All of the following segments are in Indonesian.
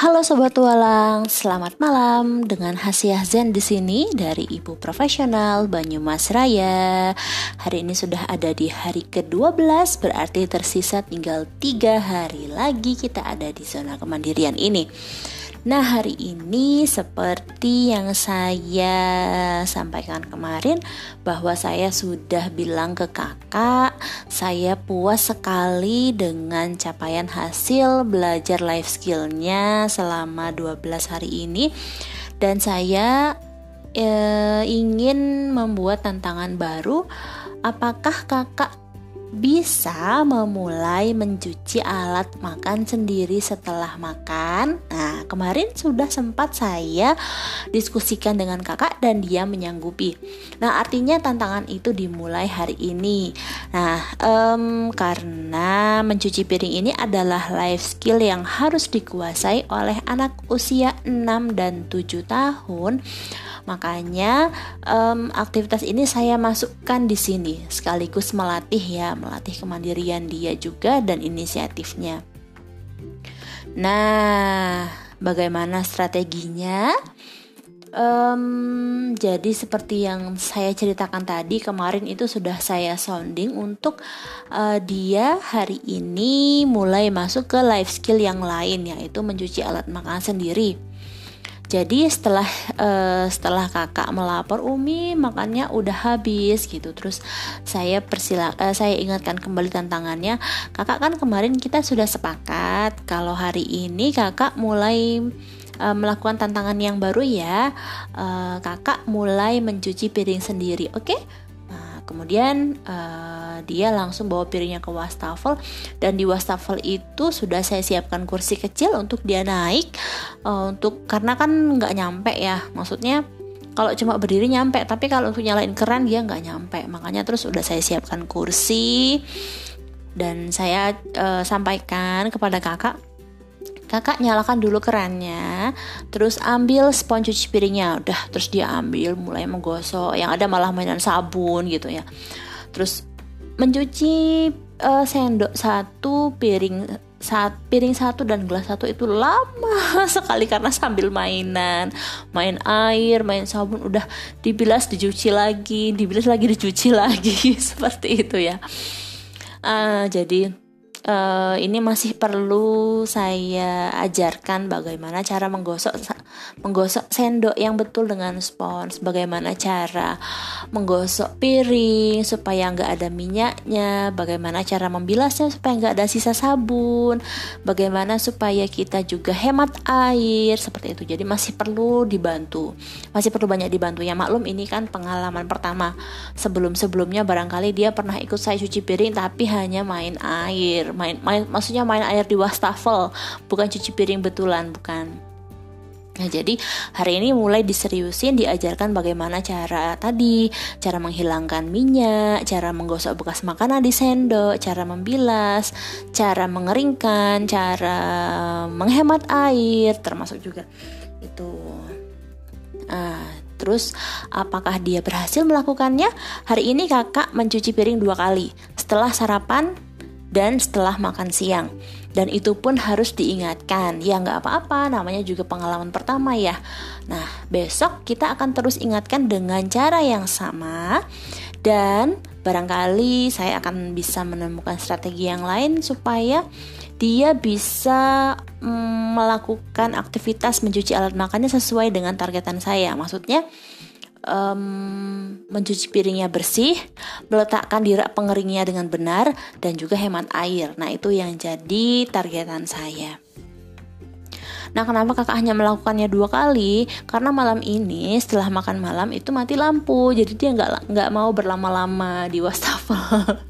Halo sobat walang, selamat malam dengan Hasiah Zen di sini dari Ibu Profesional Banyumas Raya. Hari ini sudah ada di hari ke-12, berarti tersisa tinggal tiga hari lagi kita ada di zona kemandirian ini. Nah, hari ini seperti yang saya sampaikan kemarin bahwa saya sudah bilang ke kakak, saya puas sekali dengan capaian hasil belajar life skillnya selama 12 hari ini dan saya eh, ingin membuat tantangan baru. Apakah kakak bisa memulai mencuci alat makan sendiri setelah makan. Nah, kemarin sudah sempat saya diskusikan dengan kakak dan dia menyanggupi. Nah, artinya tantangan itu dimulai hari ini. Nah, um, karena mencuci piring ini adalah life skill yang harus dikuasai oleh anak usia 6 dan 7 tahun Makanya um, aktivitas ini saya masukkan di sini sekaligus melatih ya, melatih kemandirian dia juga dan inisiatifnya. Nah, bagaimana strateginya? Um, jadi seperti yang saya ceritakan tadi kemarin itu sudah saya sounding untuk uh, dia hari ini mulai masuk ke life skill yang lain yaitu mencuci alat makan sendiri. Jadi setelah uh, setelah kakak melapor Umi makannya udah habis gitu. Terus saya persila uh, saya ingatkan kembali tantangannya. Kakak kan kemarin kita sudah sepakat kalau hari ini kakak mulai uh, melakukan tantangan yang baru ya. Uh, kakak mulai mencuci piring sendiri. Oke? Okay? Kemudian uh, dia langsung bawa piringnya ke wastafel dan di wastafel itu sudah saya siapkan kursi kecil untuk dia naik uh, untuk karena kan nggak nyampe ya. Maksudnya kalau cuma berdiri nyampe tapi kalau untuk nyalain keran dia nggak nyampe. Makanya terus udah saya siapkan kursi dan saya uh, sampaikan kepada kakak kakak nyalakan dulu kerannya terus ambil spons cuci piringnya. Udah terus dia ambil mulai menggosok. Yang ada malah mainan sabun gitu ya. Terus mencuci uh, sendok satu piring saat piring satu dan gelas satu itu lama sekali karena sambil mainan. Main air main sabun udah dibilas dicuci lagi dibilas lagi dicuci lagi seperti itu ya. Uh, jadi uh, ini masih perlu saya ajarkan bagaimana cara menggosok menggosok sendok yang betul dengan spons, bagaimana cara menggosok piring supaya nggak ada minyaknya, bagaimana cara membilasnya supaya nggak ada sisa sabun, bagaimana supaya kita juga hemat air seperti itu. Jadi masih perlu dibantu, masih perlu banyak dibantu. Ya maklum ini kan pengalaman pertama. Sebelum sebelumnya barangkali dia pernah ikut saya cuci piring tapi hanya main main main maksudnya main air di wastafel bukan cuci piring betulan bukan Nah, jadi hari ini mulai diseriusin diajarkan bagaimana cara tadi, cara menghilangkan minyak, cara menggosok bekas makanan di sendok, cara membilas, cara mengeringkan, cara menghemat air, termasuk juga itu. Nah, terus apakah dia berhasil melakukannya? Hari ini kakak mencuci piring dua kali. Setelah sarapan dan setelah makan siang. Dan itu pun harus diingatkan. Ya nggak apa-apa, namanya juga pengalaman pertama ya. Nah, besok kita akan terus ingatkan dengan cara yang sama dan barangkali saya akan bisa menemukan strategi yang lain supaya dia bisa mm, melakukan aktivitas mencuci alat makannya sesuai dengan targetan saya. Maksudnya um, mencuci piringnya bersih, meletakkan di rak pengeringnya dengan benar, dan juga hemat air. Nah, itu yang jadi targetan saya. Nah, kenapa kakak hanya melakukannya dua kali? Karena malam ini setelah makan malam itu mati lampu, jadi dia nggak nggak mau berlama-lama di wastafel.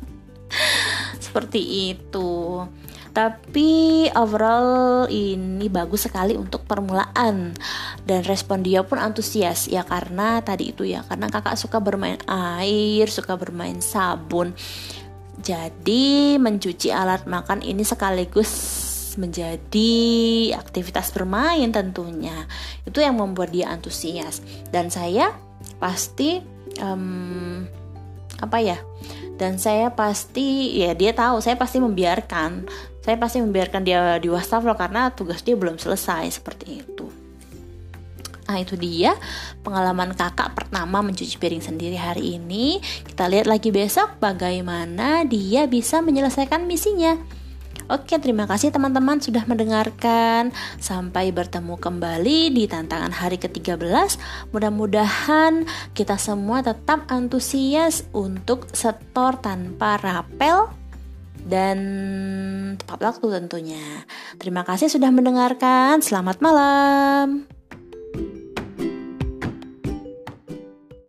Seperti itu. Tapi overall ini bagus sekali untuk permulaan dan respon dia pun antusias ya karena tadi itu ya karena kakak suka bermain air, suka bermain sabun. Jadi mencuci alat makan ini sekaligus menjadi aktivitas bermain tentunya. Itu yang membuat dia antusias dan saya pasti um, apa ya? Dan saya pasti ya dia tahu saya pasti membiarkan saya pasti membiarkan dia di wastafel karena tugas dia belum selesai seperti itu Nah itu dia pengalaman kakak pertama mencuci piring sendiri hari ini Kita lihat lagi besok bagaimana dia bisa menyelesaikan misinya Oke, terima kasih teman-teman sudah mendengarkan. Sampai bertemu kembali di tantangan hari ke-13. Mudah-mudahan kita semua tetap antusias untuk setor tanpa rapel dan tepat waktu tentunya. Terima kasih sudah mendengarkan. Selamat malam.